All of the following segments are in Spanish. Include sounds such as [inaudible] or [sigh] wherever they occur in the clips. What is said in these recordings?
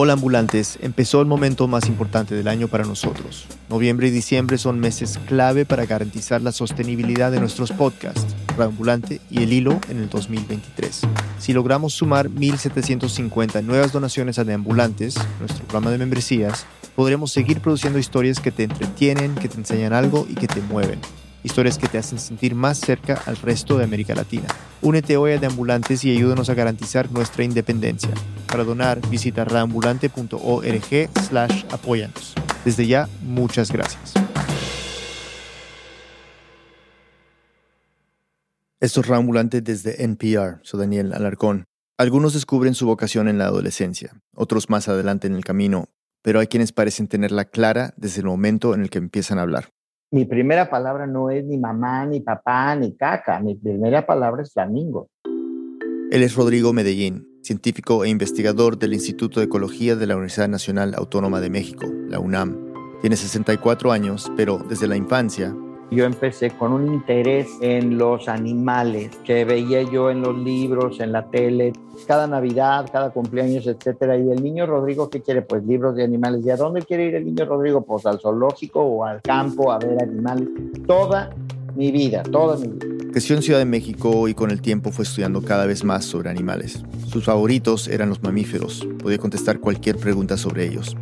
Hola ambulantes, empezó el momento más importante del año para nosotros. Noviembre y diciembre son meses clave para garantizar la sostenibilidad de nuestros podcasts, Ambulante y El Hilo en el 2023. Si logramos sumar 1.750 nuevas donaciones a Deambulantes, nuestro programa de membresías, podremos seguir produciendo historias que te entretienen, que te enseñan algo y que te mueven historias que te hacen sentir más cerca al resto de América Latina. Únete hoy a Deambulantes y ayúdanos a garantizar nuestra independencia. Para donar, visita reambulante.org slash apóyanos. Desde ya, muchas gracias. Esto es Reambulante desde NPR, soy Daniel Alarcón. Algunos descubren su vocación en la adolescencia, otros más adelante en el camino, pero hay quienes parecen tenerla clara desde el momento en el que empiezan a hablar mi primera palabra no es ni mamá, ni papá, ni caca. Mi primera palabra es flamingo. Él es Rodrigo Medellín, científico e investigador del Instituto de Ecología de la Universidad Nacional Autónoma de México, la UNAM. Tiene 64 años, pero desde la infancia yo empecé con un interés en los animales que veía yo en los libros, en la tele, cada Navidad, cada cumpleaños, etcétera. Y el niño Rodrigo, ¿qué quiere? Pues libros de animales. ¿Y a dónde quiere ir el niño Rodrigo? Pues al zoológico o al campo a ver animales. Toda mi vida, toda mi vida. Creció en Ciudad de México y con el tiempo fue estudiando cada vez más sobre animales. Sus favoritos eran los mamíferos. Podía contestar cualquier pregunta sobre ellos.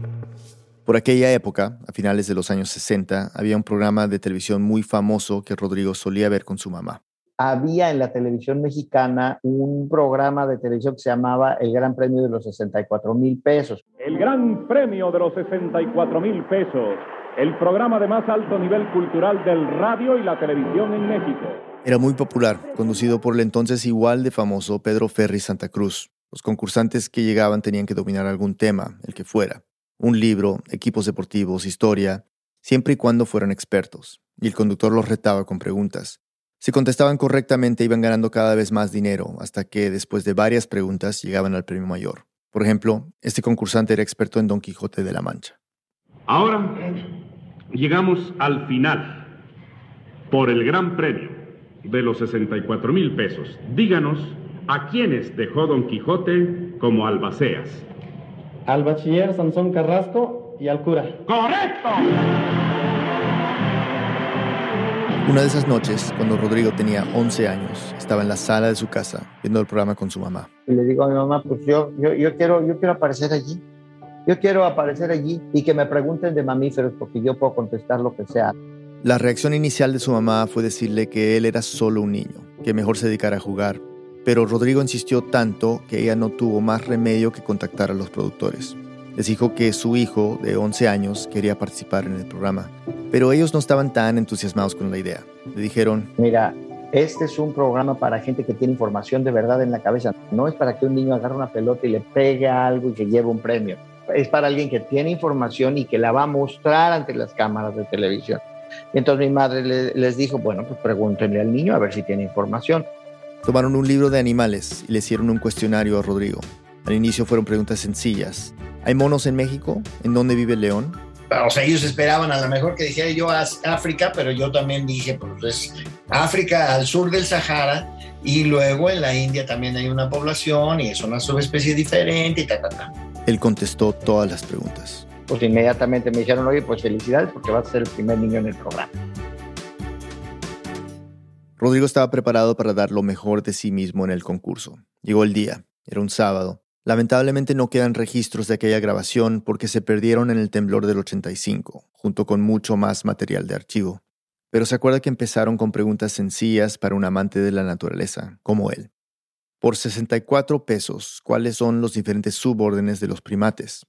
Por aquella época, a finales de los años 60, había un programa de televisión muy famoso que Rodrigo solía ver con su mamá. Había en la televisión mexicana un programa de televisión que se llamaba El Gran Premio de los 64 mil pesos. El Gran Premio de los 64 mil pesos, el programa de más alto nivel cultural del radio y la televisión en México. Era muy popular, conducido por el entonces igual de famoso Pedro Ferri Santa Cruz. Los concursantes que llegaban tenían que dominar algún tema, el que fuera un libro, equipos deportivos, historia, siempre y cuando fueran expertos, y el conductor los retaba con preguntas. Si contestaban correctamente iban ganando cada vez más dinero, hasta que, después de varias preguntas, llegaban al premio mayor. Por ejemplo, este concursante era experto en Don Quijote de la Mancha. Ahora llegamos al final, por el gran premio de los 64 mil pesos. Díganos a quiénes dejó Don Quijote como albaceas al bachiller Sansón Carrasco y al cura. ¡Correcto! Una de esas noches, cuando Rodrigo tenía 11 años, estaba en la sala de su casa viendo el programa con su mamá. Y le digo a mi mamá, pues yo, yo, yo, quiero, yo quiero aparecer allí. Yo quiero aparecer allí y que me pregunten de mamíferos porque yo puedo contestar lo que sea. La reacción inicial de su mamá fue decirle que él era solo un niño, que mejor se dedicara a jugar, pero Rodrigo insistió tanto que ella no tuvo más remedio que contactar a los productores. Les dijo que su hijo, de 11 años, quería participar en el programa, pero ellos no estaban tan entusiasmados con la idea. Le dijeron, mira, este es un programa para gente que tiene información de verdad en la cabeza. No es para que un niño agarre una pelota y le pegue algo y que lleve un premio. Es para alguien que tiene información y que la va a mostrar ante las cámaras de televisión. entonces mi madre les dijo, bueno, pues pregúntenle al niño a ver si tiene información. Tomaron un libro de animales y le hicieron un cuestionario a Rodrigo. Al inicio fueron preguntas sencillas. ¿Hay monos en México? ¿En dónde vive el león? O sea, ellos esperaban a lo mejor que dijera yo África, pero yo también dije, pues es África al sur del Sahara y luego en la India también hay una población y es una subespecie diferente y ta, ta, ta. Él contestó todas las preguntas. Pues inmediatamente me dijeron, oye, pues felicidades porque vas a ser el primer niño en el programa. Rodrigo estaba preparado para dar lo mejor de sí mismo en el concurso. Llegó el día, era un sábado. Lamentablemente no quedan registros de aquella grabación porque se perdieron en el temblor del 85, junto con mucho más material de archivo. Pero se acuerda que empezaron con preguntas sencillas para un amante de la naturaleza, como él. Por 64 pesos, ¿cuáles son los diferentes subórdenes de los primates?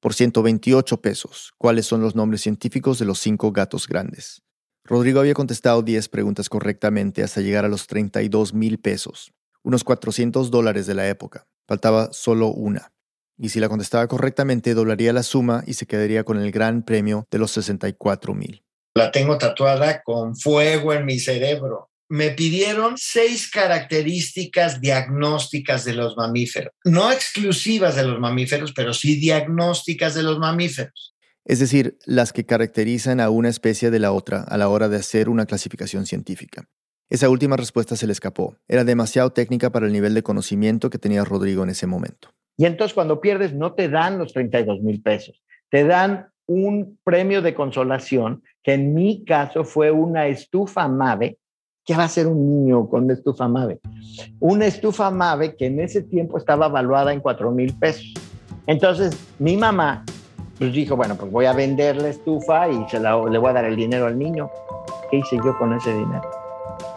Por 128 pesos, ¿cuáles son los nombres científicos de los cinco gatos grandes? Rodrigo había contestado 10 preguntas correctamente hasta llegar a los 32 mil pesos, unos 400 dólares de la época. Faltaba solo una. Y si la contestaba correctamente, doblaría la suma y se quedaría con el gran premio de los 64 mil. La tengo tatuada con fuego en mi cerebro. Me pidieron seis características diagnósticas de los mamíferos, no exclusivas de los mamíferos, pero sí diagnósticas de los mamíferos es decir, las que caracterizan a una especie de la otra a la hora de hacer una clasificación científica. Esa última respuesta se le escapó. Era demasiado técnica para el nivel de conocimiento que tenía Rodrigo en ese momento. Y entonces cuando pierdes no te dan los 32 mil pesos, te dan un premio de consolación, que en mi caso fue una estufa Mave. ¿Qué va a ser un niño con una estufa Mave? Una estufa Mave que en ese tiempo estaba evaluada en 4 mil pesos. Entonces mi mamá pues dijo, bueno, pues voy a vender la estufa y se la, le voy a dar el dinero al niño. ¿Qué hice yo con ese dinero?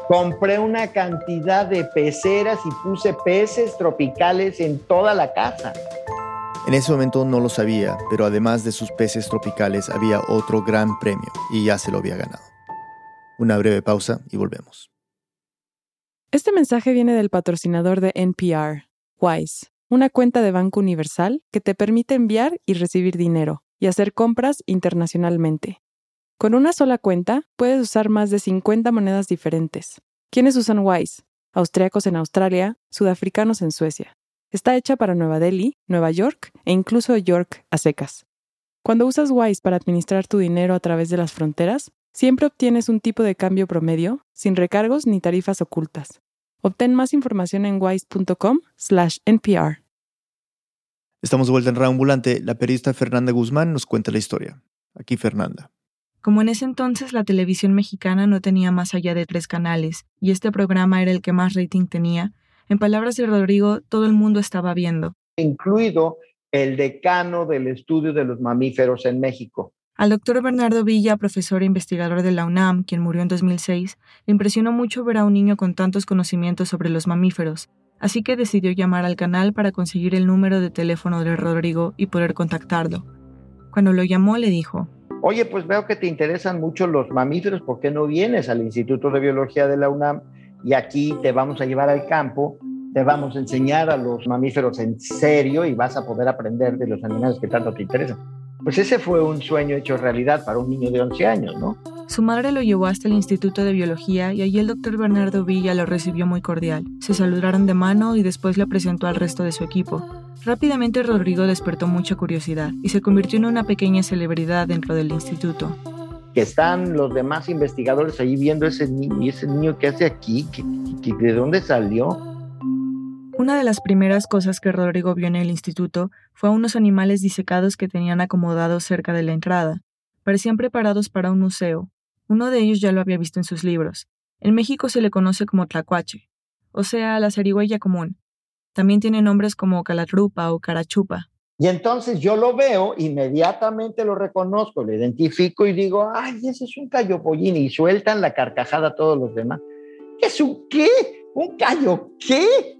Compré una cantidad de peceras y puse peces tropicales en toda la casa. En ese momento no lo sabía, pero además de sus peces tropicales había otro gran premio y ya se lo había ganado. Una breve pausa y volvemos. Este mensaje viene del patrocinador de NPR, Wise, una cuenta de Banco Universal que te permite enviar y recibir dinero y hacer compras internacionalmente. Con una sola cuenta puedes usar más de 50 monedas diferentes. ¿Quiénes usan Wise? Austriacos en Australia, sudafricanos en Suecia. Está hecha para Nueva Delhi, Nueva York e incluso York a secas. Cuando usas Wise para administrar tu dinero a través de las fronteras, siempre obtienes un tipo de cambio promedio, sin recargos ni tarifas ocultas. Obtén más información en wise.com/npr. Estamos de vuelta en Raambulante. La periodista Fernanda Guzmán nos cuenta la historia. Aquí Fernanda. Como en ese entonces la televisión mexicana no tenía más allá de tres canales, y este programa era el que más rating tenía, en palabras de Rodrigo, todo el mundo estaba viendo. Incluido el decano del estudio de los mamíferos en México. Al doctor Bernardo Villa, profesor e investigador de la UNAM, quien murió en 2006, le impresionó mucho ver a un niño con tantos conocimientos sobre los mamíferos, así que decidió llamar al canal para conseguir el número de teléfono de Rodrigo y poder contactarlo. Cuando lo llamó le dijo, Oye, pues veo que te interesan mucho los mamíferos, ¿por qué no vienes al Instituto de Biología de la UNAM y aquí te vamos a llevar al campo? Te vamos a enseñar a los mamíferos en serio y vas a poder aprender de los animales que tanto te interesan. Pues ese fue un sueño hecho realidad para un niño de 11 años, ¿no? Su madre lo llevó hasta el Instituto de Biología y allí el doctor Bernardo Villa lo recibió muy cordial. Se saludaron de mano y después le presentó al resto de su equipo. Rápidamente Rodrigo despertó mucha curiosidad y se convirtió en una pequeña celebridad dentro del instituto. Que están los demás investigadores ahí viendo ese niño, y ese niño que hace aquí, ¿de dónde salió? Una de las primeras cosas que Rodrigo vio en el instituto fue a unos animales disecados que tenían acomodados cerca de la entrada. Parecían preparados para un museo. Uno de ellos ya lo había visto en sus libros. En México se le conoce como tlacuache, o sea, la zarigüeya común, también tiene nombres como calatrupa o carachupa. Y entonces yo lo veo, inmediatamente lo reconozco, lo identifico y digo, ay, ese es un callo pollín. Y sueltan la carcajada a todos los demás. ¿Qué es un qué? ¿Un callo qué?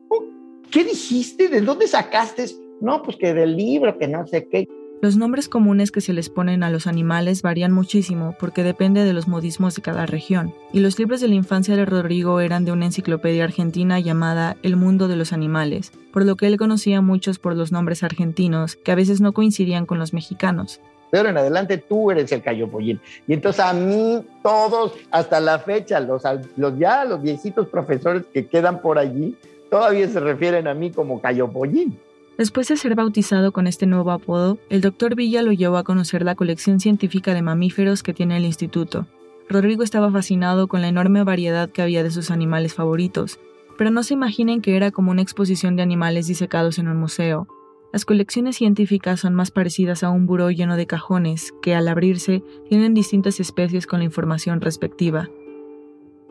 ¿Qué dijiste? ¿De dónde sacaste? No, pues que del libro, que no sé qué. Los nombres comunes que se les ponen a los animales varían muchísimo porque depende de los modismos de cada región, y los libros de la infancia de Rodrigo eran de una enciclopedia argentina llamada El mundo de los animales, por lo que él conocía a muchos por los nombres argentinos que a veces no coincidían con los mexicanos. Pero en adelante tú eres el cayopollín. Y entonces a mí todos, hasta la fecha, los, los ya los viejitos profesores que quedan por allí, todavía se refieren a mí como cayopollín. Después de ser bautizado con este nuevo apodo, el doctor Villa lo llevó a conocer la colección científica de mamíferos que tiene el instituto. Rodrigo estaba fascinado con la enorme variedad que había de sus animales favoritos, pero no se imaginen que era como una exposición de animales disecados en un museo. Las colecciones científicas son más parecidas a un buró lleno de cajones que, al abrirse, tienen distintas especies con la información respectiva.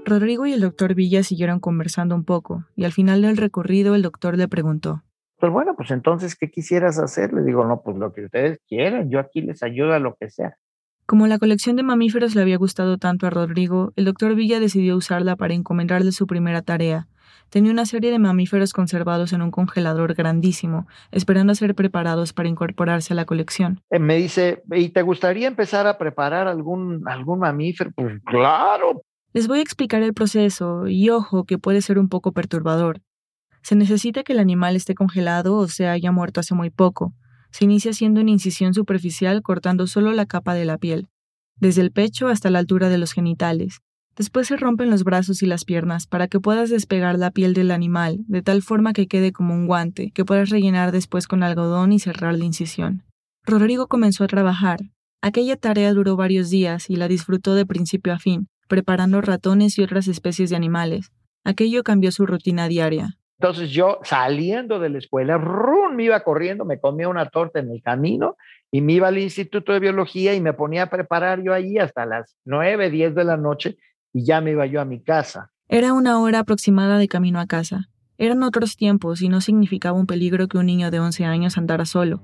Rodrigo y el doctor Villa siguieron conversando un poco, y al final del recorrido el doctor le preguntó, pues bueno, pues entonces, ¿qué quisieras hacer? Le digo, no, pues lo que ustedes quieran, yo aquí les ayudo a lo que sea. Como la colección de mamíferos le había gustado tanto a Rodrigo, el doctor Villa decidió usarla para encomendarle su primera tarea. Tenía una serie de mamíferos conservados en un congelador grandísimo, esperando a ser preparados para incorporarse a la colección. Eh, me dice, ¿y te gustaría empezar a preparar algún, algún mamífero? Pues claro. Les voy a explicar el proceso, y ojo que puede ser un poco perturbador. Se necesita que el animal esté congelado o se haya muerto hace muy poco. Se inicia haciendo una incisión superficial cortando solo la capa de la piel, desde el pecho hasta la altura de los genitales. Después se rompen los brazos y las piernas para que puedas despegar la piel del animal, de tal forma que quede como un guante, que puedas rellenar después con algodón y cerrar la incisión. Rodrigo comenzó a trabajar. Aquella tarea duró varios días y la disfrutó de principio a fin, preparando ratones y otras especies de animales. Aquello cambió su rutina diaria. Entonces yo saliendo de la escuela, ¡rum! me iba corriendo, me comía una torta en el camino y me iba al Instituto de Biología y me ponía a preparar yo allí hasta las 9, 10 de la noche y ya me iba yo a mi casa. Era una hora aproximada de camino a casa. Eran otros tiempos y no significaba un peligro que un niño de 11 años andara solo.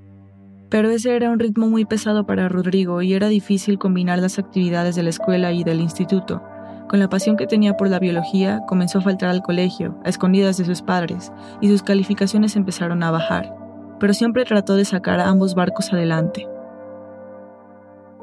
Pero ese era un ritmo muy pesado para Rodrigo y era difícil combinar las actividades de la escuela y del instituto. Con la pasión que tenía por la biología, comenzó a faltar al colegio, a escondidas de sus padres, y sus calificaciones empezaron a bajar, pero siempre trató de sacar a ambos barcos adelante.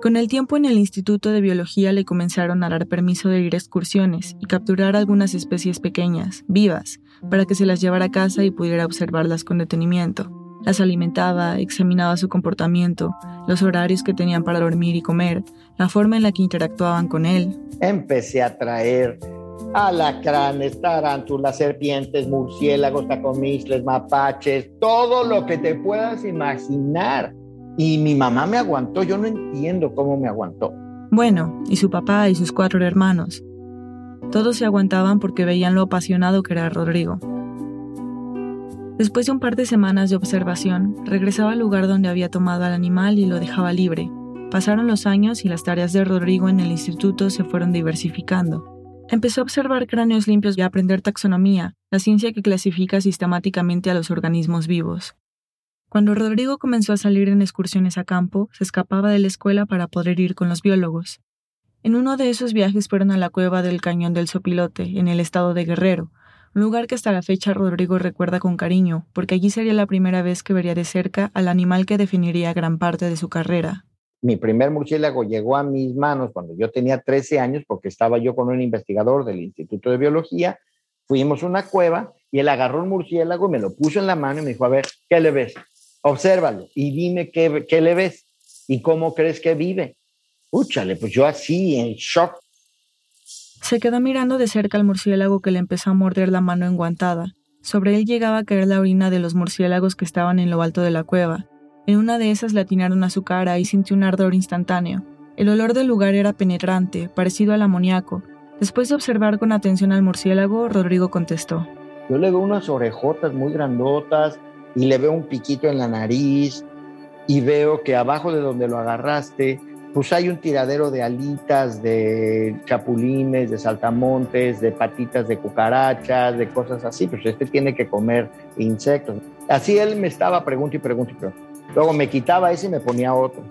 Con el tiempo en el Instituto de Biología le comenzaron a dar permiso de ir a excursiones y capturar algunas especies pequeñas, vivas, para que se las llevara a casa y pudiera observarlas con detenimiento. Las alimentaba, examinaba su comportamiento, los horarios que tenían para dormir y comer, la forma en la que interactuaban con él. Empecé a traer alacranes, tarántulas, serpientes, murciélagos, tacomisles, mapaches, todo lo que te puedas imaginar. Y mi mamá me aguantó, yo no entiendo cómo me aguantó. Bueno, y su papá y sus cuatro hermanos. Todos se aguantaban porque veían lo apasionado que era Rodrigo. Después de un par de semanas de observación, regresaba al lugar donde había tomado al animal y lo dejaba libre. Pasaron los años y las tareas de Rodrigo en el instituto se fueron diversificando. Empezó a observar cráneos limpios y a aprender taxonomía, la ciencia que clasifica sistemáticamente a los organismos vivos. Cuando Rodrigo comenzó a salir en excursiones a campo, se escapaba de la escuela para poder ir con los biólogos. En uno de esos viajes fueron a la cueva del Cañón del Sopilote, en el estado de Guerrero, lugar que hasta la fecha Rodrigo recuerda con cariño, porque allí sería la primera vez que vería de cerca al animal que definiría gran parte de su carrera. Mi primer murciélago llegó a mis manos cuando yo tenía 13 años, porque estaba yo con un investigador del Instituto de Biología. Fuimos a una cueva y él agarró un murciélago, me lo puso en la mano y me dijo, a ver, ¿qué le ves? Obsérvalo y dime qué, qué le ves y cómo crees que vive. Úchale, pues yo así, en shock, se quedó mirando de cerca al murciélago que le empezó a morder la mano enguantada. Sobre él llegaba a caer la orina de los murciélagos que estaban en lo alto de la cueva. En una de esas le atinaron a su cara y sintió un ardor instantáneo. El olor del lugar era penetrante, parecido al amoníaco. Después de observar con atención al murciélago, Rodrigo contestó. Yo le veo unas orejotas muy grandotas y le veo un piquito en la nariz y veo que abajo de donde lo agarraste pues hay un tiradero de alitas, de chapulines, de saltamontes, de patitas de cucarachas, de cosas así, pues este tiene que comer insectos. Así él me estaba preguntando y preguntando y Luego me quitaba ese y me ponía otro,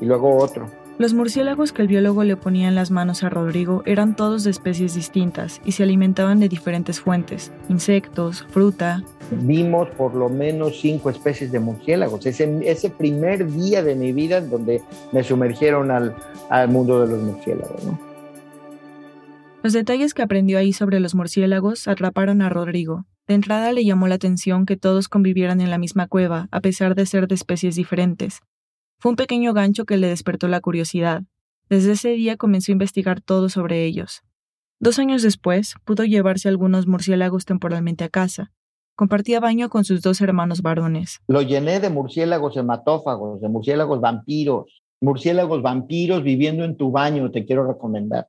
y luego otro. Los murciélagos que el biólogo le ponía en las manos a Rodrigo eran todos de especies distintas y se alimentaban de diferentes fuentes, insectos, fruta. Vimos por lo menos cinco especies de murciélagos. Ese, ese primer día de mi vida donde me sumergieron al, al mundo de los murciélagos. Los detalles que aprendió ahí sobre los murciélagos atraparon a Rodrigo. De entrada le llamó la atención que todos convivieran en la misma cueva, a pesar de ser de especies diferentes. Fue un pequeño gancho que le despertó la curiosidad. Desde ese día comenzó a investigar todo sobre ellos. Dos años después, pudo llevarse algunos murciélagos temporalmente a casa. Compartía baño con sus dos hermanos varones. Lo llené de murciélagos hematófagos, de murciélagos vampiros, murciélagos vampiros viviendo en tu baño, te quiero recomendar.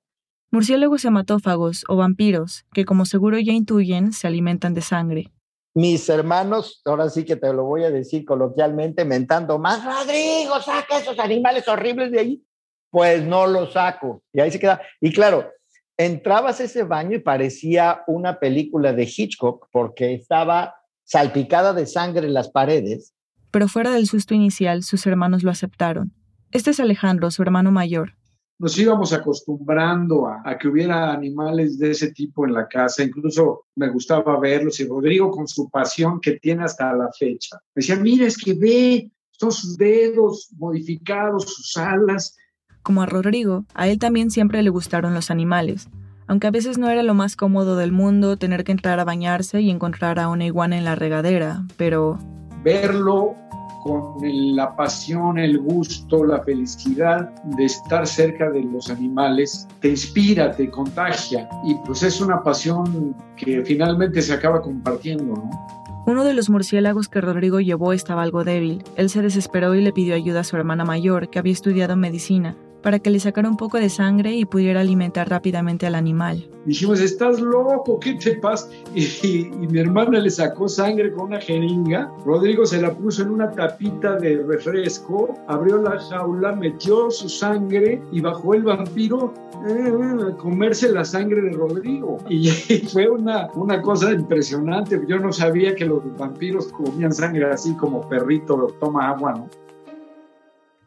Murciélagos hematófagos o vampiros, que como seguro ya intuyen, se alimentan de sangre mis hermanos, ahora sí que te lo voy a decir coloquialmente, mentando más, Rodrigo, saca esos animales horribles de ahí. Pues no los saco. Y ahí se queda. Y claro, entrabas a ese baño y parecía una película de Hitchcock porque estaba salpicada de sangre en las paredes. Pero fuera del susto inicial, sus hermanos lo aceptaron. Este es Alejandro, su hermano mayor nos íbamos acostumbrando a, que hubiera animales de ese tipo en la casa. Incluso me gustaba verlos y Rodrigo con su pasión que tiene hasta la fecha. Me decía, mira, es que ve, sus dedos modificados, sus alas. Como a Rodrigo, a él también siempre le gustaron los animales, aunque a veces no era lo más cómodo del mundo tener que entrar a bañarse y encontrar a una iguana en la regadera, pero... Verlo con la pasión, el gusto, la felicidad de estar cerca de los animales, te inspira, te contagia y pues es una pasión que finalmente se acaba compartiendo, ¿no? Uno de los murciélagos que Rodrigo llevó estaba algo débil. Él se desesperó y le pidió ayuda a su hermana mayor, que había estudiado medicina. Para que le sacara un poco de sangre y pudiera alimentar rápidamente al animal. Dijimos, estás loco, ¿qué te pasa? [laughs] Y, mi hermana le sacó sangre con una jeringa, Rodrigo se la puso en una tapita de refresco, abrió la jaula, metió su sangre y bajó el vampiro eh, a comerse la sangre de Rodrigo. Y, [laughs] fue una, una cosa impresionante, yo no sabía que los vampiros comían sangre así como perrito toma agua, ¿no?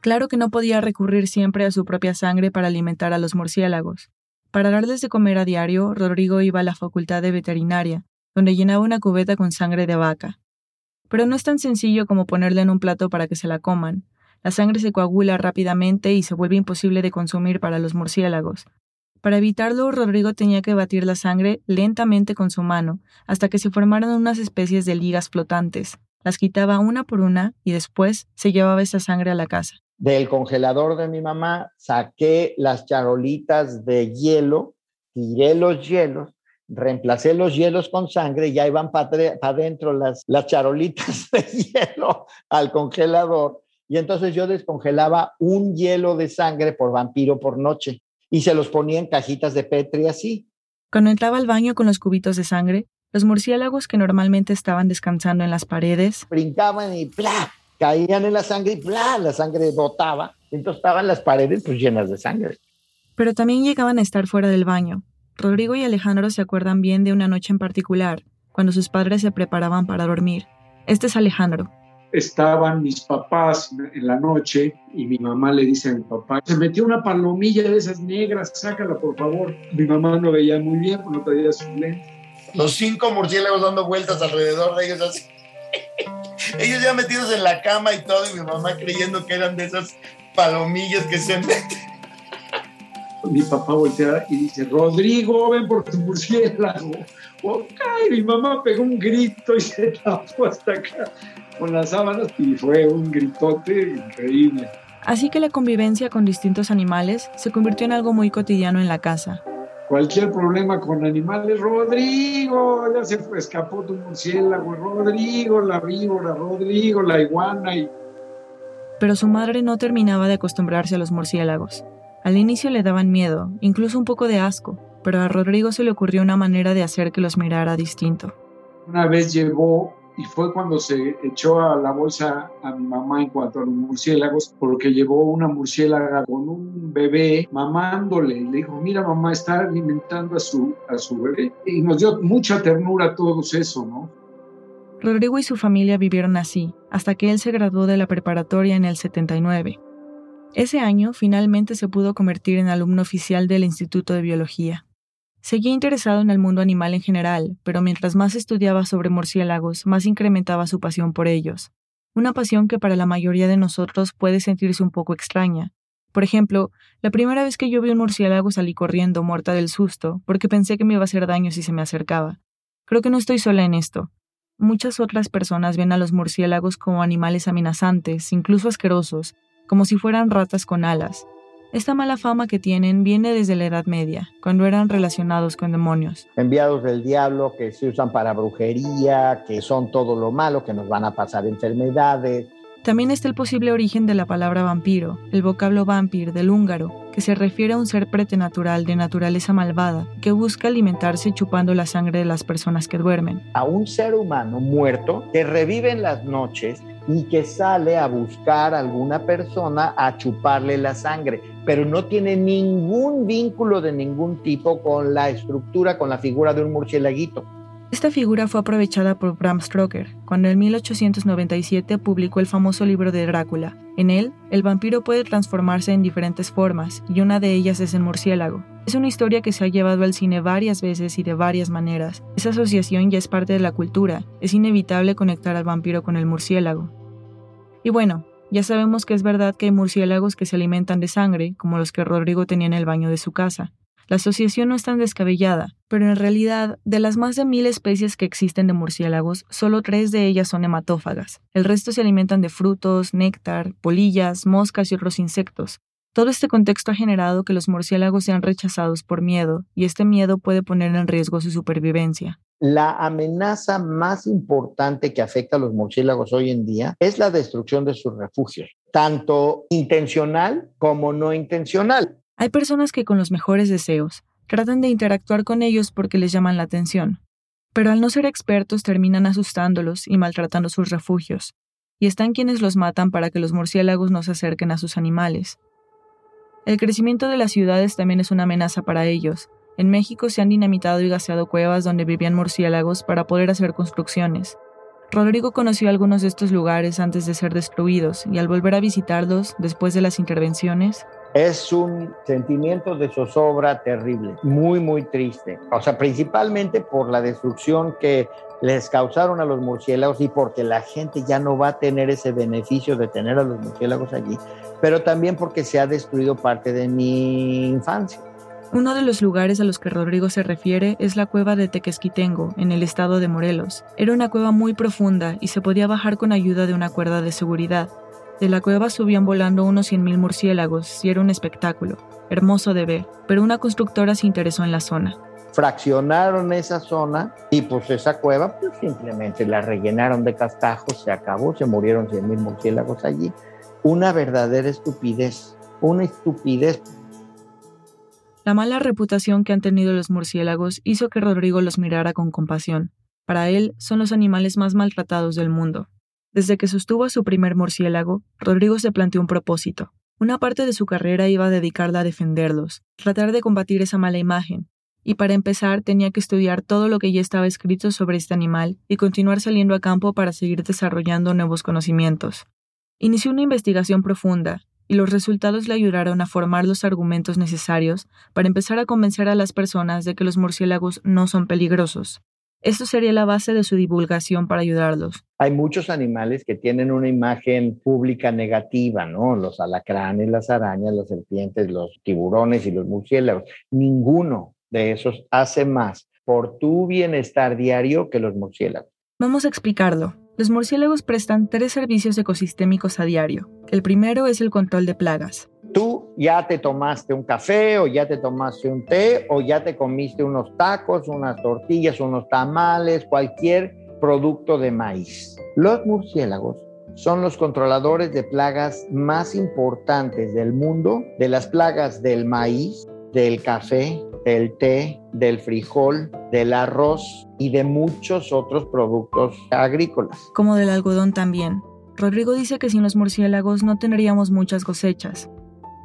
Claro que no podía recurrir siempre a su propia sangre para alimentar a los murciélagos. Para darles de comer a diario, Rodrigo iba a la facultad de veterinaria, donde llenaba una cubeta con sangre de vaca. Pero no es tan sencillo como ponerla en un plato para que se la coman. La sangre se coagula rápidamente y se vuelve imposible de consumir para los murciélagos. Para evitarlo, Rodrigo tenía que batir la sangre lentamente con su mano, hasta que se formaron unas especies de ligas flotantes. Las quitaba una por una y después se llevaba esa sangre a la casa del congelador de mi mamá, saqué las charolitas de hielo, tiré los hielos, reemplacé los hielos con sangre y ya iban para adentro las, las charolitas [laughs] de hielo al congelador. Y entonces yo descongelaba un hielo de sangre por vampiro por noche y se los ponía en cajitas de Petri así. Cuando entraba al baño con los cubitos de sangre, los murciélagos que normalmente estaban descansando en las paredes brincaban y ¡plá! Caían en la sangre y ¡bla! la sangre botaba. Entonces estaban las paredes pues llenas de sangre. Pero también llegaban a estar fuera del baño. Rodrigo y Alejandro se acuerdan bien de una noche en particular, cuando sus padres se preparaban para dormir. Este es Alejandro. Estaban mis papás en la noche y mi mamá le dice a mi papá, se metió una palomilla de esas negras, sácala por favor. Mi mamá no veía muy bien, porque no traía su lente. Los cinco murciélagos dando vueltas alrededor de ellos así. Ellos ya metidos en la cama y todo, y mi mamá creyendo que eran de esas palomillas que se meten. Mi papá voltea y dice, Rodrigo, ven por tu murciélago. y mi mamá pegó un grito y se tapó hasta acá con las sábanas y fue un gritote increíble. Así que la convivencia con distintos animales se convirtió en algo muy cotidiano en la casa cualquier problema con animales, Rodrigo, ya se escapó tu murciélago, Rodrigo, la víbora, Rodrigo, la iguana. Y... Pero su madre no terminaba de acostumbrarse a los murciélagos. Al inicio le daban miedo, incluso un poco de asco, pero a Rodrigo se le ocurrió una manera de hacer que los mirara distinto. Una vez llevó y fue cuando se echó a la bolsa a mi mamá en cuanto a los murciélagos, porque llevó una murciélaga con un bebé mamándole y le dijo, mira mamá, está alimentando a su, a su bebé. Y nos dio mucha ternura a todos eso, ¿no? Rodrigo y su familia vivieron así, hasta que él se graduó de la preparatoria en el 79. Ese año finalmente se pudo convertir en alumno oficial del Instituto de Biología. Seguía interesado en el mundo animal en general, pero mientras más estudiaba sobre murciélagos, más incrementaba su pasión por ellos. Una pasión que para la mayoría de nosotros puede sentirse un poco extraña. Por ejemplo, la primera vez que yo vi un murciélago salí corriendo, muerta del susto, porque pensé que me iba a hacer daño si se me acercaba. Creo que no estoy sola en esto. Muchas otras personas ven a los murciélagos como animales amenazantes, incluso asquerosos, como si fueran ratas con alas, esta mala fama que tienen viene desde la Edad Media, cuando eran relacionados con demonios. Enviados del diablo que se usan para brujería, que son todo lo malo, que nos van a pasar enfermedades. También está el posible origen de la palabra vampiro, el vocablo vampir del húngaro, que se refiere a un ser pretenatural de naturaleza malvada que busca alimentarse chupando la sangre de las personas que duermen. A un ser humano muerto que revive en las noches y que sale a buscar a alguna persona a chuparle la sangre, pero no tiene ningún vínculo de ningún tipo con la estructura, con la figura de un murciélaguito. Esta figura fue aprovechada por Bram Stoker cuando en 1897 publicó el famoso libro de Drácula. En él, el vampiro puede transformarse en diferentes formas y una de ellas es el murciélago. Es una historia que se ha llevado al cine varias veces y de varias maneras. Esa asociación ya es parte de la cultura. Es inevitable conectar al vampiro con el murciélago. Y bueno, ya sabemos que es verdad que hay murciélagos que se alimentan de sangre, como los que Rodrigo tenía en el baño de su casa. La asociación no es tan descabellada, pero en realidad, de las más de mil especies que existen de murciélagos, solo tres de ellas son hematófagas. El resto se alimentan de frutos, néctar, polillas, moscas y otros insectos. Todo este contexto ha generado que los murciélagos sean rechazados por miedo, y este miedo puede poner en riesgo su supervivencia. La amenaza más importante que afecta a los murciélagos hoy en día es la destrucción de sus refugios. tanto intencional como no intencional. Hay personas que con los mejores deseos tratan de interactuar con ellos porque les llaman la atención, pero al no ser expertos terminan asustándolos y maltratando sus refugios, y están quienes los matan para que los murciélagos no se acerquen a sus animales. El crecimiento de las ciudades también es una amenaza para ellos. En México se han dinamitado y gaseado cuevas donde vivían murciélagos para poder hacer construcciones. Rodrigo conoció algunos de estos lugares antes de ser destruidos y al volver a visitarlos después de las intervenciones, es un sentimiento de zozobra terrible, muy, muy triste. O sea, principalmente por la destrucción que les causaron a los murciélagos y porque la gente ya no va a tener ese beneficio de tener a los murciélagos allí, pero también porque se ha destruido parte de mi infancia. Uno de los lugares a los que Rodrigo se refiere es la cueva de Tequesquitengo, en el estado de Morelos. Era una cueva muy profunda y se podía bajar con ayuda de una cuerda de seguridad. De la cueva subían volando unos 100.000 murciélagos y era un espectáculo, hermoso de ver, pero una constructora se interesó en la zona. Fraccionaron esa zona y pues esa cueva pues simplemente la rellenaron de castajos, se acabó, se murieron 100.000 murciélagos allí. Una verdadera estupidez, una estupidez. La mala reputación que han tenido los murciélagos hizo que Rodrigo los mirara con compasión. Para él son los animales más maltratados del mundo. Desde que sostuvo a su primer murciélago, Rodrigo se planteó un propósito. Una parte de su carrera iba a dedicarla a defenderlos, tratar de combatir esa mala imagen, y para empezar tenía que estudiar todo lo que ya estaba escrito sobre este animal y continuar saliendo a campo para seguir desarrollando nuevos conocimientos. Inició una investigación profunda, y los resultados le ayudaron a formar los argumentos necesarios para empezar a convencer a las personas de que los murciélagos no son peligrosos. Esto sería la base de su divulgación para ayudarlos. Hay muchos animales que tienen una imagen pública negativa, ¿no? Los alacranes, las arañas, las serpientes, los tiburones y los murciélagos. Ninguno de esos hace más por tu bienestar diario que los murciélagos. Vamos a explicarlo. Los murciélagos prestan tres servicios ecosistémicos a diario. El primero es el control de plagas tú ya te tomaste un café o ya te tomaste un té o ya te comiste unos tacos, unas tortillas, unos tamales, cualquier producto de maíz. Los murciélagos son los controladores de plagas más importantes del mundo, de las plagas del maíz, del café, del té, del frijol, del arroz y de muchos otros productos agrícolas. Como del algodón también. Rodrigo dice que sin los murciélagos no tendríamos muchas cosechas,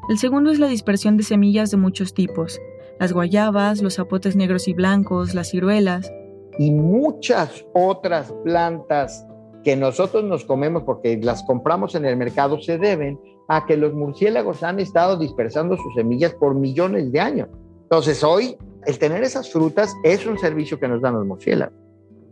el segundo es la dispersión de semillas de muchos tipos, las guayabas, los zapotes negros y blancos, las ciruelas. Y muchas otras plantas que nosotros nos comemos porque las compramos en el mercado se deben a que los murciélagos han estado dispersando sus semillas por millones de años. Entonces hoy el tener esas frutas es un servicio que nos dan los murciélagos.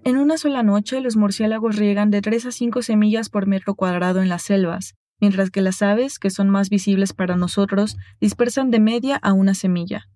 En una sola noche, los murciélagos riegan de 3 a 5 semillas por metro cuadrado en las selvas, mientras que las aves, que son más visibles para nosotros, dispersan de media a una semilla.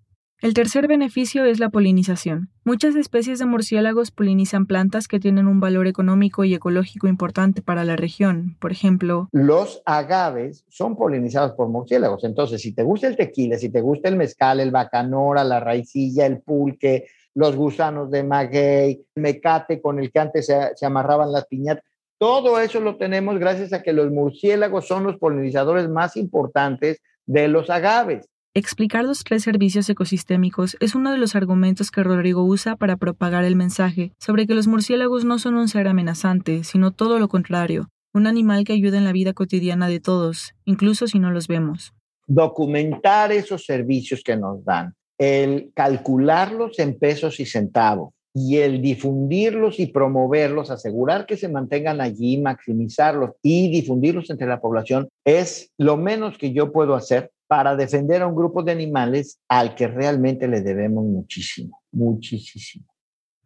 El tercer beneficio es la polinización. Muchas especies de murciélagos polinizan plantas que tienen un valor económico y ecológico importante para la región. Por ejemplo, los agaves son polinizados por murciélagos. Entonces, si te gusta el tequila, si te gusta el mezcal, el bacanora, la raicilla, el pulque, los gusanos de maguey, el mecate con el que antes se, se amarraban las piñatas, todo eso lo tenemos gracias a que los murciélagos son los polinizadores más importantes de los agaves. Explicar los tres servicios ecosistémicos es uno de los argumentos que Rodrigo usa para propagar el mensaje sobre que los murciélagos no son un ser amenazante, sino todo lo contrario, un animal que ayuda en la vida cotidiana de todos, incluso si no los vemos. Documentar esos servicios que nos dan, el calcularlos en pesos y centavos, y el difundirlos y promoverlos, asegurar que se mantengan allí, maximizarlos y difundirlos entre la población es lo menos que yo puedo hacer para defender a un grupo de animales al que realmente le debemos muchísimo, muchísimo.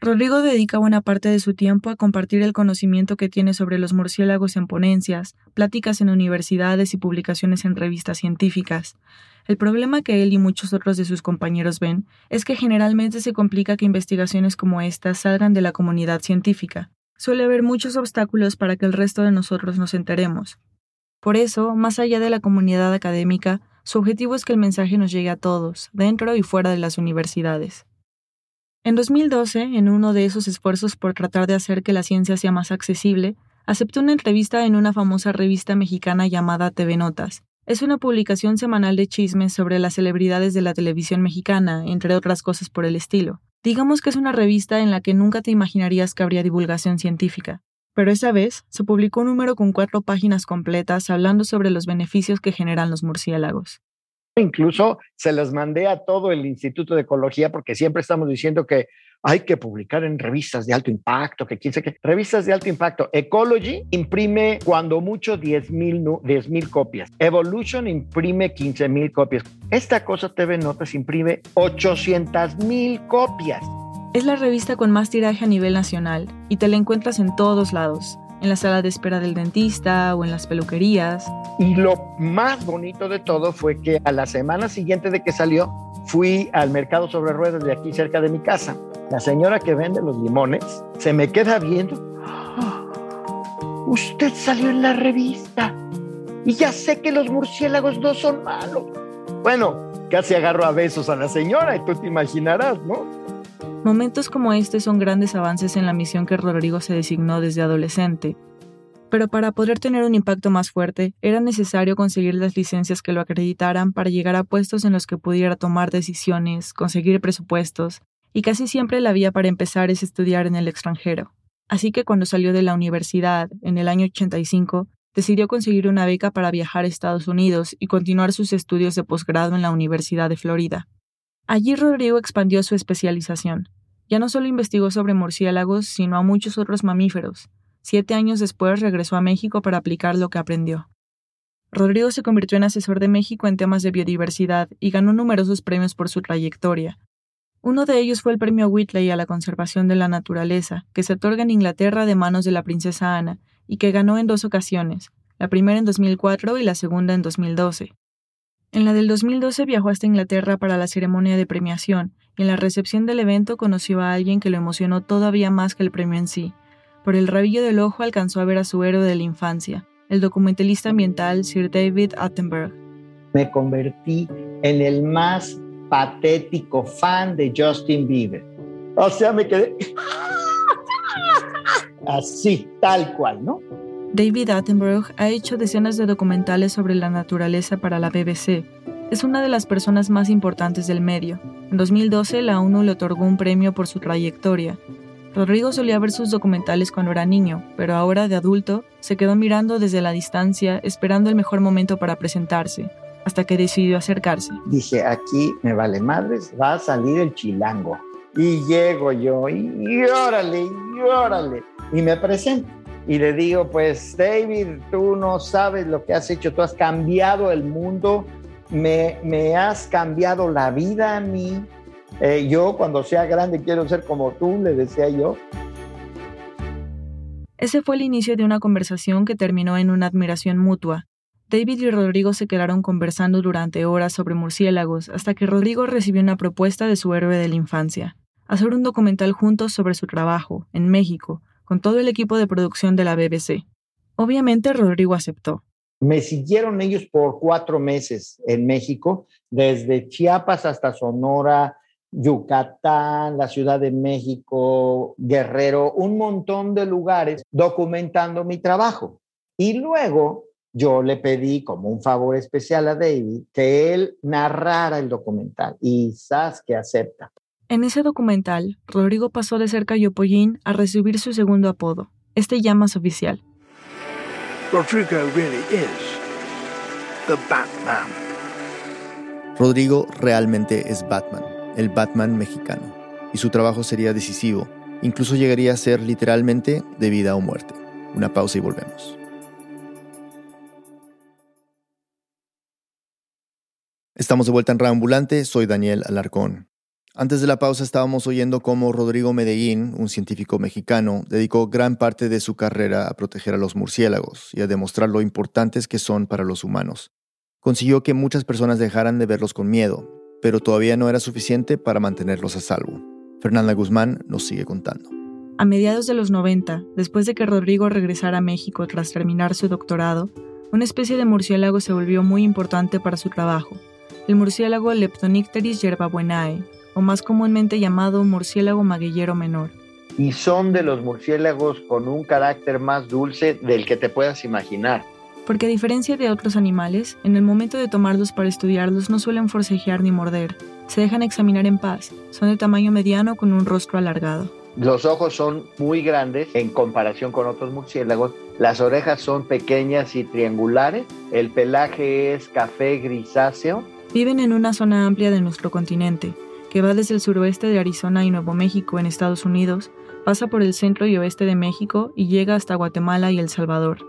Rodrigo dedica buena parte de su tiempo a compartir el conocimiento que tiene sobre los murciélagos en ponencias, pláticas en universidades y publicaciones en revistas científicas. El problema que él y muchos otros de sus compañeros ven es que generalmente se complica que investigaciones como estas salgan de la comunidad científica. Suele haber muchos obstáculos para que el resto de nosotros nos enteremos. Por eso, más allá de la comunidad académica, su objetivo es que el mensaje nos llegue a todos, dentro y fuera de las universidades. En 2012, en uno de esos esfuerzos por tratar de hacer que la ciencia sea más accesible, aceptó una entrevista en una famosa revista mexicana llamada TV Notas. Es una publicación semanal de chismes sobre las celebridades de la televisión mexicana, entre otras cosas por el estilo. Digamos que es una revista en la que nunca te imaginarías que habría divulgación científica. Pero esa vez se publicó un número con cuatro páginas completas hablando sobre los beneficios que generan los murciélagos. Incluso se los mandé a todo el Instituto de Ecología porque siempre estamos diciendo que hay que publicar en revistas de alto impacto, que quién sabe qué. Revistas de alto impacto. Ecology imprime cuando mucho 10 mil copias. Evolution imprime 15 mil copias. Esta cosa TV Notas imprime 800 mil copias. Es la revista con más tiraje a nivel nacional y te la encuentras en todos lados en la sala de espera del dentista o en las peluquerías. Y lo más bonito de todo fue que a la semana siguiente de que salió, fui al mercado sobre ruedas de aquí cerca de mi casa. La señora que vende los limones se me queda viendo. [gasps] Usted salió en la revista y ya sé que los murciélagos no son malos. Bueno, casi agarro a besos a la señora y tú te imaginarás, ¿no? Momentos como este son grandes avances en la misión que Rodrigo se designó desde adolescente. Pero para poder tener un impacto más fuerte, era necesario conseguir las licencias que lo acreditaran para llegar a puestos en los que pudiera tomar decisiones, conseguir presupuestos, y casi siempre la vía para empezar es estudiar en el extranjero. Así que cuando salió de la universidad, en el año 85, decidió conseguir una beca para viajar a Estados Unidos y continuar sus estudios de posgrado en la Universidad de Florida. Allí Rodrigo expandió su especialización. Ya no solo investigó sobre murciélagos, sino a muchos otros mamíferos. Siete años después regresó a México para aplicar lo que aprendió. Rodrigo se convirtió en asesor de México en temas de biodiversidad y ganó numerosos premios por su trayectoria. Uno de ellos fue el premio Whitley a la conservación de la naturaleza, que se otorga en Inglaterra de manos de la princesa Ana, y que ganó en dos ocasiones, la primera en 2004 y la segunda en 2012. En la del 2012 viajó hasta Inglaterra para la ceremonia de premiación y en la recepción del evento conoció a alguien que lo emocionó todavía más que el premio en sí. Por el rabillo del ojo alcanzó a ver a su héroe de la infancia, el documentalista ambiental Sir David Attenborough. Me convertí en el más patético fan de Justin Bieber. O sea, me quedé [laughs] así, tal cual, ¿no? David Attenborough ha hecho decenas de documentales sobre la naturaleza para la BBC. Es una de las personas más importantes del medio. En 2012 la ONU le otorgó un premio por su trayectoria. Rodrigo solía ver sus documentales cuando era niño, pero ahora de adulto se quedó mirando desde la distancia, esperando el mejor momento para presentarse, hasta que decidió acercarse. Dije, aquí me vale madres, va a salir el chilango. Y llego yo, y, órale, y y me presento y le digo, pues David, tú no sabes lo que has hecho, tú has cambiado el mundo, me, me has cambiado la vida a mí. Eh, yo cuando sea grande quiero ser como tú, le decía yo. Ese fue el inicio de una conversación que terminó en una admiración mutua. David y Rodrigo se quedaron conversando durante horas sobre murciélagos hasta que Rodrigo recibió una propuesta de su héroe de la infancia, hacer un documental juntos sobre su trabajo, en México, con todo el equipo de producción de la BBC. Obviamente Rodrigo aceptó. Me siguieron ellos por cuatro meses en México, desde Chiapas hasta Sonora, Yucatán, la Ciudad de México, Guerrero, un montón de lugares documentando mi trabajo. Y luego yo le pedí como un favor especial a David que él narrara el documental y sabes que acepta. En ese documental, Rodrigo pasó de ser Cayopollín a recibir su segundo apodo, este ya más oficial. Rodrigo really Batman. Rodrigo realmente es Batman, el Batman mexicano, y su trabajo sería decisivo, incluso llegaría a ser literalmente de vida o muerte. Una pausa y volvemos. Estamos de vuelta en Reambulante, soy Daniel Alarcón. Antes de la pausa estábamos oyendo cómo Rodrigo Medellín, un científico mexicano, dedicó gran parte de su carrera a proteger a los murciélagos y a demostrar lo importantes que son para los humanos. Consiguió que muchas personas dejaran de verlos con miedo, pero todavía no era suficiente para mantenerlos a salvo. Fernanda Guzmán nos sigue contando. A mediados de los 90, después de que Rodrigo regresara a México tras terminar su doctorado, una especie de murciélago se volvió muy importante para su trabajo, el murciélago Leptonicteris yerbabuenae, o más comúnmente llamado murciélago maguillero menor. y son de los murciélagos con un carácter más dulce del que te puedas imaginar. Porque a diferencia de otros animales, en el momento de tomarlos para estudiarlos no suelen forcejear ni morder, se dejan examinar en paz, son de tamaño mediano con un rostro alargado. Los ojos son muy grandes en comparación con otros murciélagos, las orejas son pequeñas y triangulares, el pelaje es café grisáceo. Viven en una zona amplia de nuestro continente, que va desde el suroeste de Arizona y Nuevo México en Estados Unidos, pasa por el centro y oeste de México y llega hasta Guatemala y El Salvador.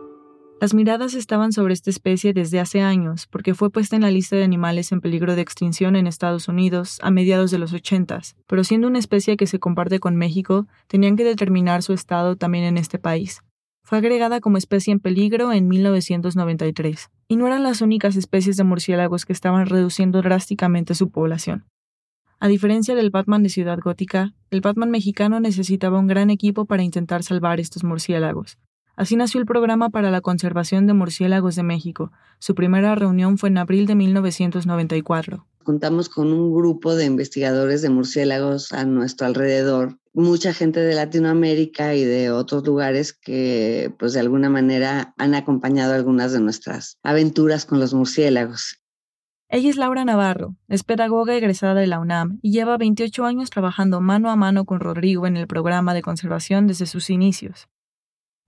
Las miradas estaban sobre esta especie desde hace años, porque fue puesta en la lista de animales en peligro de extinción en Estados Unidos a mediados de los 80, pero siendo una especie que se comparte con México, tenían que determinar su estado también en este país. Fue agregada como especie en peligro en 1993, y no eran las únicas especies de murciélagos que estaban reduciendo drásticamente su población. A diferencia del Batman de Ciudad Gótica, el Batman mexicano necesitaba un gran equipo para intentar salvar estos murciélagos, Así nació el Programa para la Conservación de Murciélagos de México. Su primera reunión fue en abril de 1994. Contamos con un grupo de investigadores de murciélagos a nuestro alrededor, mucha gente de Latinoamérica y de otros lugares que pues de alguna manera han acompañado algunas de nuestras aventuras con los murciélagos. Ella es Laura Navarro, es pedagoga egresada de la UNAM y lleva 28 años trabajando mano a mano con Rodrigo en el programa de conservación desde sus inicios.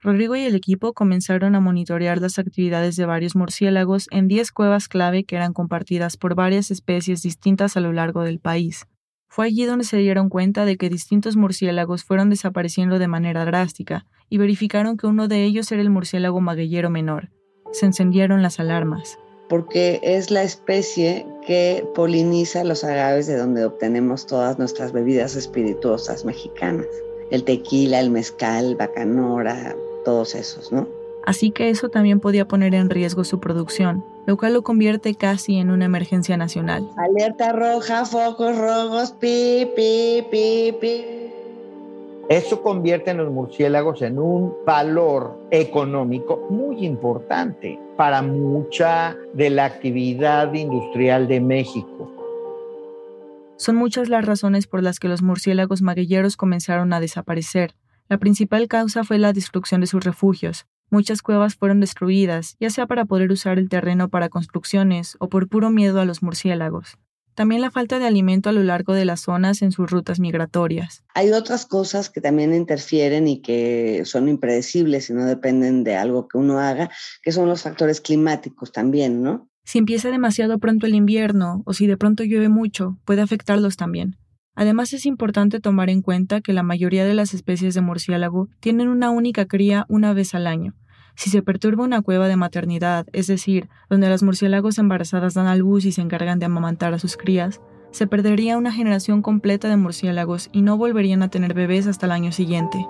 Rodrigo y el equipo comenzaron a monitorear las actividades de varios murciélagos en 10 cuevas clave que eran compartidas por varias especies distintas a lo largo del país. Fue allí donde se dieron cuenta de que distintos murciélagos fueron desapareciendo de manera drástica y verificaron que uno de ellos era el murciélago magueyero menor. Se encendieron las alarmas. Porque es la especie que poliniza los agaves de donde obtenemos todas nuestras bebidas espirituosas mexicanas. El tequila, el mezcal, bacanora, todos esos, ¿no? Así que eso también podía poner en riesgo su producción, lo cual lo convierte casi en una emergencia nacional. Alerta roja, focos rojos, pi, pi, pi, pi. Eso convierte a los murciélagos en un valor económico muy importante para mucha de la actividad industrial de México. Son muchas las razones por las que los murciélagos maguilleros comenzaron a desaparecer, la principal causa fue la destrucción de sus refugios. Muchas cuevas fueron destruidas, ya sea para poder usar el terreno para construcciones o por puro miedo a los murciélagos. También la falta de alimento a lo largo de las zonas en sus rutas migratorias. Hay otras cosas que también interfieren y que son impredecibles y no dependen de algo que uno haga, que son los factores climáticos también, ¿no? Si empieza demasiado pronto el invierno o si de pronto llueve mucho, puede afectarlos también. Además es importante tomar en cuenta que la mayoría de las especies de murciélago tienen una única cría una vez al año. Si se perturba una cueva de maternidad, es decir, donde las murciélagos embarazadas dan a luz y se encargan de amamantar a sus crías, se perdería una generación completa de murciélagos y no volverían a tener bebés hasta el año siguiente.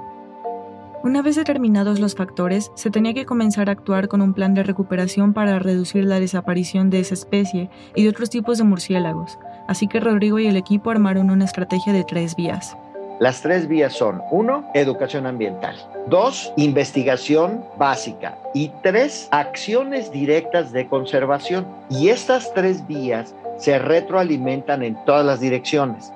Una vez determinados los factores, se tenía que comenzar a actuar con un plan de recuperación para reducir la desaparición de esa especie y de otros tipos de murciélagos, así que Rodrigo y el equipo armaron una estrategia de tres vías. Las tres vías son, uno, educación ambiental, dos, investigación básica y tres, acciones directas de conservación. Y estas tres vías se retroalimentan en todas las direcciones.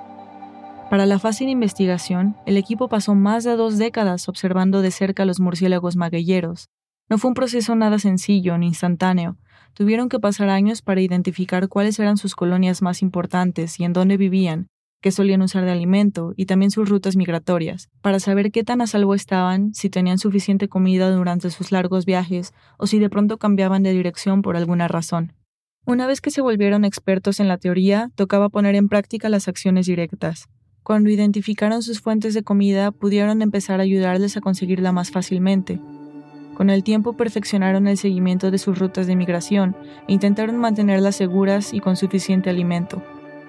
Para la fase de investigación, el equipo pasó más de dos décadas observando de cerca los murciélagos maguilleros. No fue un proceso nada sencillo ni instantáneo. Tuvieron que pasar años para identificar cuáles eran sus colonias más importantes y en dónde vivían, qué solían usar de alimento y también sus rutas migratorias, para saber qué tan a salvo estaban, si tenían suficiente comida durante sus largos viajes o si de pronto cambiaban de dirección por alguna razón. Una vez que se volvieron expertos en la teoría, tocaba poner en práctica las acciones directas. Cuando identificaron sus fuentes de comida, pudieron empezar a ayudarles a conseguirla más fácilmente. Con el tiempo perfeccionaron el seguimiento de sus rutas de migración e intentaron mantenerlas seguras y con suficiente alimento.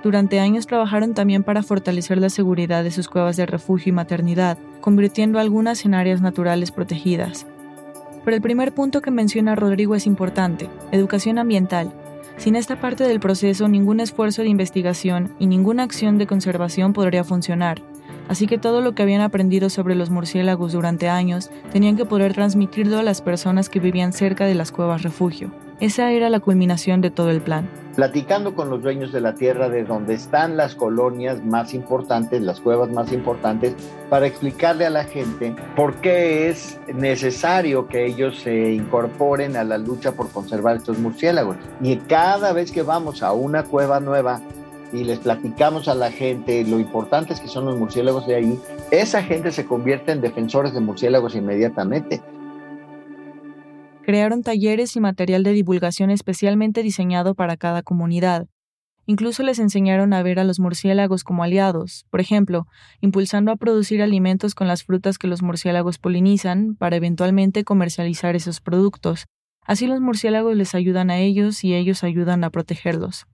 Durante años trabajaron también para fortalecer la seguridad de sus cuevas de refugio y maternidad, convirtiendo algunas en áreas naturales protegidas. Pero el primer punto que menciona Rodrigo es importante, educación ambiental, sin esta parte del proceso, ningún esfuerzo de investigación y ninguna acción de conservación podría funcionar. Así que todo lo que habían aprendido sobre los murciélagos durante años tenían que poder transmitirlo a las personas que vivían cerca de las cuevas refugio. Esa era la culminación de todo el plan. Platicando con los dueños de la tierra de donde están las colonias más importantes, las cuevas más importantes, para explicarle a la gente por qué es necesario que ellos se incorporen a la lucha por conservar estos murciélagos. Y cada vez que vamos a una cueva nueva, y les platicamos a la gente lo importantes que son los murciélagos de ahí, esa gente se convierte en defensores de murciélagos inmediatamente. Crearon talleres y material de divulgación especialmente diseñado para cada comunidad. Incluso les enseñaron a ver a los murciélagos como aliados, por ejemplo, impulsando a producir alimentos con las frutas que los murciélagos polinizan para eventualmente comercializar esos productos. Así los murciélagos les ayudan a ellos y ellos ayudan a protegerlos.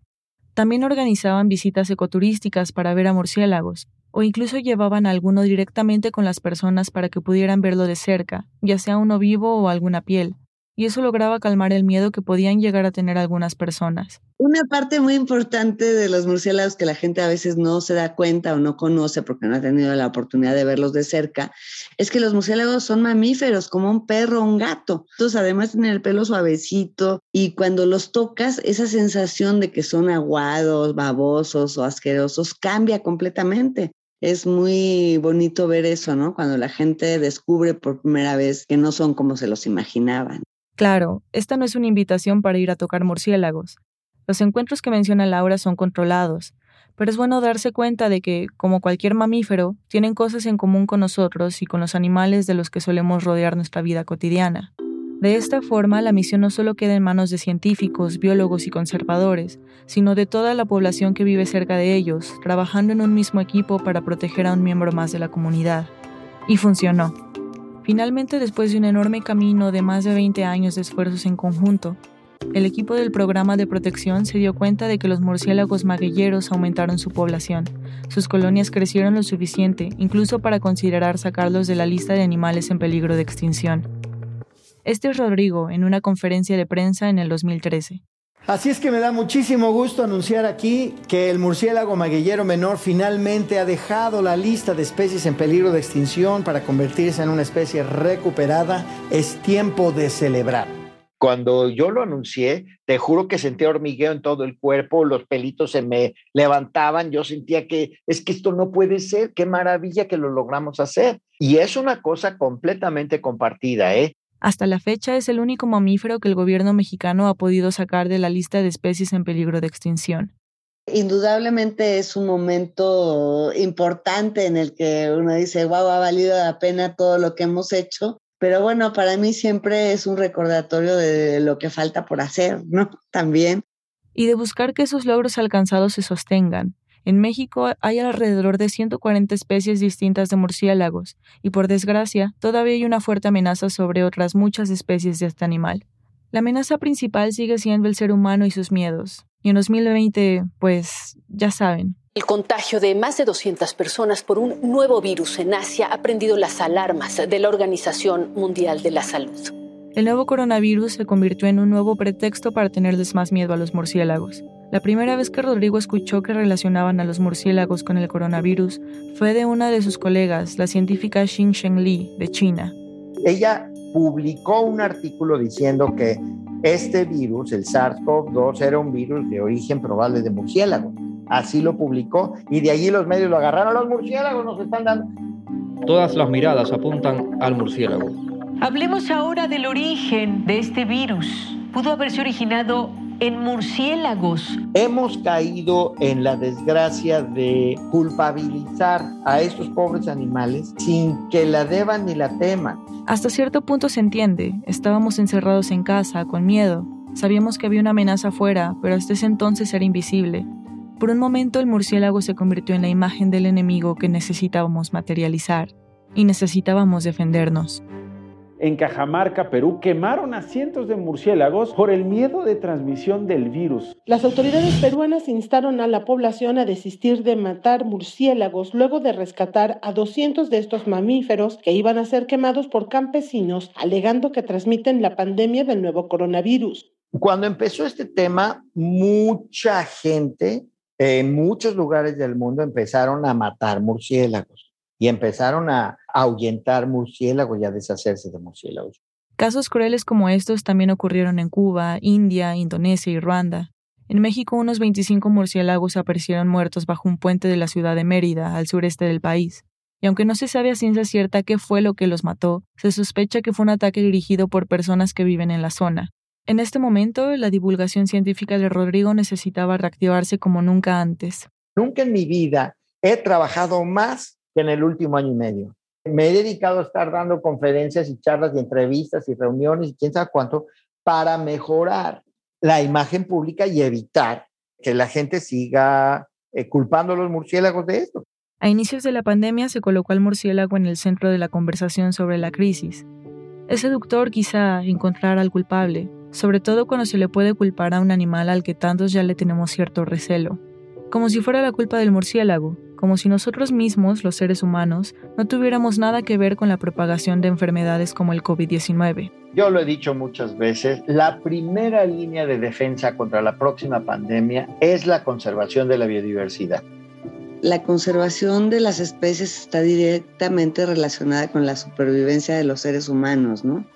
También organizaban visitas ecoturísticas para ver a murciélagos, o incluso llevaban a alguno directamente con las personas para que pudieran verlo de cerca, ya sea uno vivo o alguna piel y eso lograba calmar el miedo que podían llegar a tener algunas personas. Una parte muy importante de los murciélagos que la gente a veces no se da cuenta o no conoce porque no ha tenido la oportunidad de verlos de cerca, es que los murciélagos son mamíferos, como un perro o un gato. Entonces, además tienen el pelo suavecito y cuando los tocas, esa sensación de que son aguados, babosos o asquerosos cambia completamente es muy bonito ver eso, ¿no? Cuando la gente descubre por primera vez que no son como se los imaginaban. Claro, esta no es una invitación para ir a tocar murciélagos. Los encuentros que menciona Laura son controlados, pero es bueno darse cuenta de que, como cualquier mamífero, tienen cosas en común con nosotros y con los animales de los que solemos rodear nuestra vida cotidiana. De esta forma, la misión no solo queda en manos de científicos, biólogos y conservadores, sino de toda la población que vive cerca de ellos, trabajando en un mismo equipo para proteger a un miembro más de la comunidad. Y funcionó. Finalmente, después de un enorme camino de más de 20 años de esfuerzos en conjunto, el equipo del programa de protección se dio cuenta de que los murciélagos maguilleros aumentaron su población. Sus colonias crecieron lo suficiente, incluso para considerar sacarlos de la lista de animales en peligro de extinción. Este es Rodrigo en una conferencia de prensa en el 2013. Así es que me da muchísimo gusto anunciar aquí que el murciélago maguillero menor finalmente ha dejado la lista de especies en peligro de extinción para convertirse en una especie recuperada. Es tiempo de celebrar. Cuando yo lo anuncié, te juro que sentía hormigueo en todo el cuerpo, los pelitos se me levantaban, yo sentía que es que esto no puede ser, qué maravilla que lo logramos hacer. Y es una cosa completamente compartida, ¿eh? Hasta la fecha es el único mamífero que el gobierno mexicano ha podido sacar de la lista de especies en peligro de extinción. Indudablemente es un momento importante en el que uno dice, wow, ha valido la pena todo lo que hemos hecho, pero bueno, para mí siempre es un recordatorio de lo que falta por hacer, ¿no? [laughs] También. Y de buscar que esos logros alcanzados se sostengan, en México hay alrededor de 140 especies distintas de murciélagos, y por desgracia, todavía hay una fuerte amenaza sobre otras muchas especies de este animal. La amenaza principal sigue siendo el ser humano y sus miedos. Y en 2020, pues, ya saben. El contagio de más de 200 personas por un nuevo virus en Asia ha prendido las alarmas de la Organización Mundial de la Salud. El nuevo coronavirus se convirtió en un nuevo pretexto para tenerles más miedo a los murciélagos. La primera vez que Rodrigo escuchó que relacionaban a los murciélagos con el coronavirus fue de una de sus colegas, la científica Xin Li, de China. Ella publicó un artículo diciendo que este virus, el SARS-CoV-2, era un virus de origen probable de murciélago. Así lo publicó y de allí los medios lo agarraron. Los murciélagos nos están dando. Todas las miradas apuntan al murciélago. Hablemos ahora del origen de este virus. Pudo haberse originado en murciélagos. Hemos caído en la desgracia de culpabilizar a estos pobres animales sin que la deban ni la teman. Hasta cierto punto se entiende. Estábamos encerrados en casa, con miedo. Sabíamos que había una amenaza afuera, pero hasta ese entonces era invisible. Por un momento el murciélago se convirtió en la imagen del enemigo que necesitábamos materializar y necesitábamos defendernos. En Cajamarca, Perú, quemaron a cientos de murciélagos por el miedo de transmisión del virus. Las autoridades peruanas instaron a la población a desistir de matar murciélagos luego de rescatar a 200 de estos mamíferos que iban a ser quemados por campesinos, alegando que transmiten la pandemia del nuevo coronavirus. Cuando empezó este tema, mucha gente en muchos lugares del mundo empezaron a matar murciélagos y empezaron a ahuyentar murciélagos y a deshacerse de murciélagos. Casos crueles como estos también ocurrieron en Cuba, India, Indonesia y Ruanda. En México, unos 25 murciélagos aparecieron muertos bajo un puente de la ciudad de Mérida, al sureste del país. Y aunque no se sabe a ciencia cierta qué fue lo que los mató, se sospecha que fue un ataque dirigido por personas que viven en la zona. En este momento, la divulgación científica de Rodrigo necesitaba reactivarse como nunca antes. Nunca en mi vida he trabajado más que en el último año y medio. Me he dedicado a estar dando conferencias y charlas y entrevistas y reuniones y quién sabe cuánto para mejorar la imagen pública y evitar que la gente siga eh, culpando a los murciélagos de esto. A inicios de la pandemia se colocó al murciélago en el centro de la conversación sobre la crisis. Es seductor quizá encontrar al culpable, sobre todo cuando se le puede culpar a un animal al que tantos ya le tenemos cierto recelo. Como si fuera la culpa del murciélago, como si nosotros mismos, los seres humanos, no tuviéramos nada que ver con la propagación de enfermedades como el COVID-19. Yo lo he dicho muchas veces, la primera línea de defensa contra la próxima pandemia es la conservación de la biodiversidad. La conservación de las especies está directamente relacionada con la supervivencia de los seres humanos, ¿no?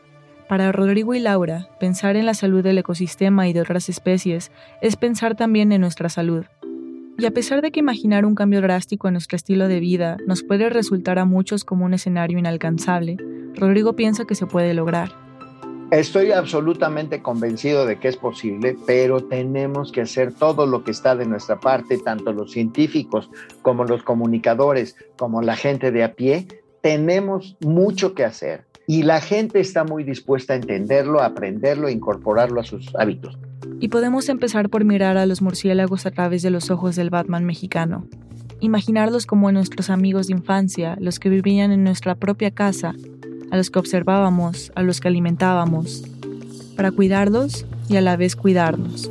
Para Rodrigo y Laura, pensar en la salud del ecosistema y de otras especies es pensar también en nuestra salud. Y a pesar de que imaginar un cambio drástico en nuestro estilo de vida nos puede resultar a muchos como un escenario inalcanzable, Rodrigo piensa que se puede lograr. Estoy absolutamente convencido de que es posible, pero tenemos que hacer todo lo que está de nuestra parte, tanto los científicos como los comunicadores, como la gente de a pie. Tenemos mucho que hacer y la gente está muy dispuesta a entenderlo, a aprenderlo, a incorporarlo a sus hábitos. Y podemos empezar por mirar a los murciélagos a través de los ojos del Batman mexicano. Imaginarlos como nuestros amigos de infancia, los que vivían en nuestra propia casa, a los que observábamos, a los que alimentábamos, para cuidarlos y a la vez cuidarnos.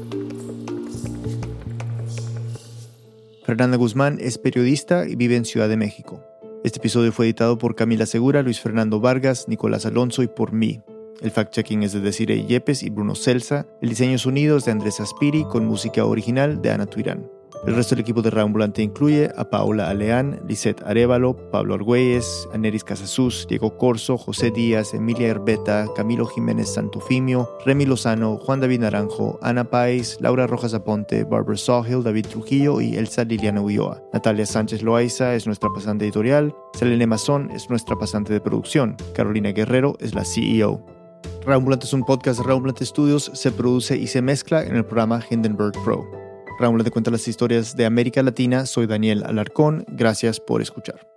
Fernanda Guzmán es periodista y vive en Ciudad de México. Este episodio fue editado por Camila Segura, Luis Fernando Vargas, Nicolás Alonso y por mí. El fact-checking es de Desiree Yepes y Bruno Celsa. El diseño sonidos de Andrés Aspiri con música original de Ana Tuirán. El resto del equipo de Reambulante incluye a Paula Aleán, Lisette Arevalo, Pablo Argüelles, Aneris Casasus, Diego Corso, José Díaz, Emilia Herbeta, Camilo Jiménez Santofimio, Remy Lozano, Juan David Naranjo, Ana Páez, Laura Rojas Aponte, Barbara Sawhill, David Trujillo y Elsa Liliana Ulloa. Natalia Sánchez Loaiza es nuestra pasante editorial, Selene Mazón es nuestra pasante de producción, Carolina Guerrero es la CEO. Reambulante es un podcast de Reambulante Studios, se produce y se mezcla en el programa Hindenburg Pro. Raúl te cuenta las historias de América Latina. Soy Daniel Alarcón. Gracias por escuchar.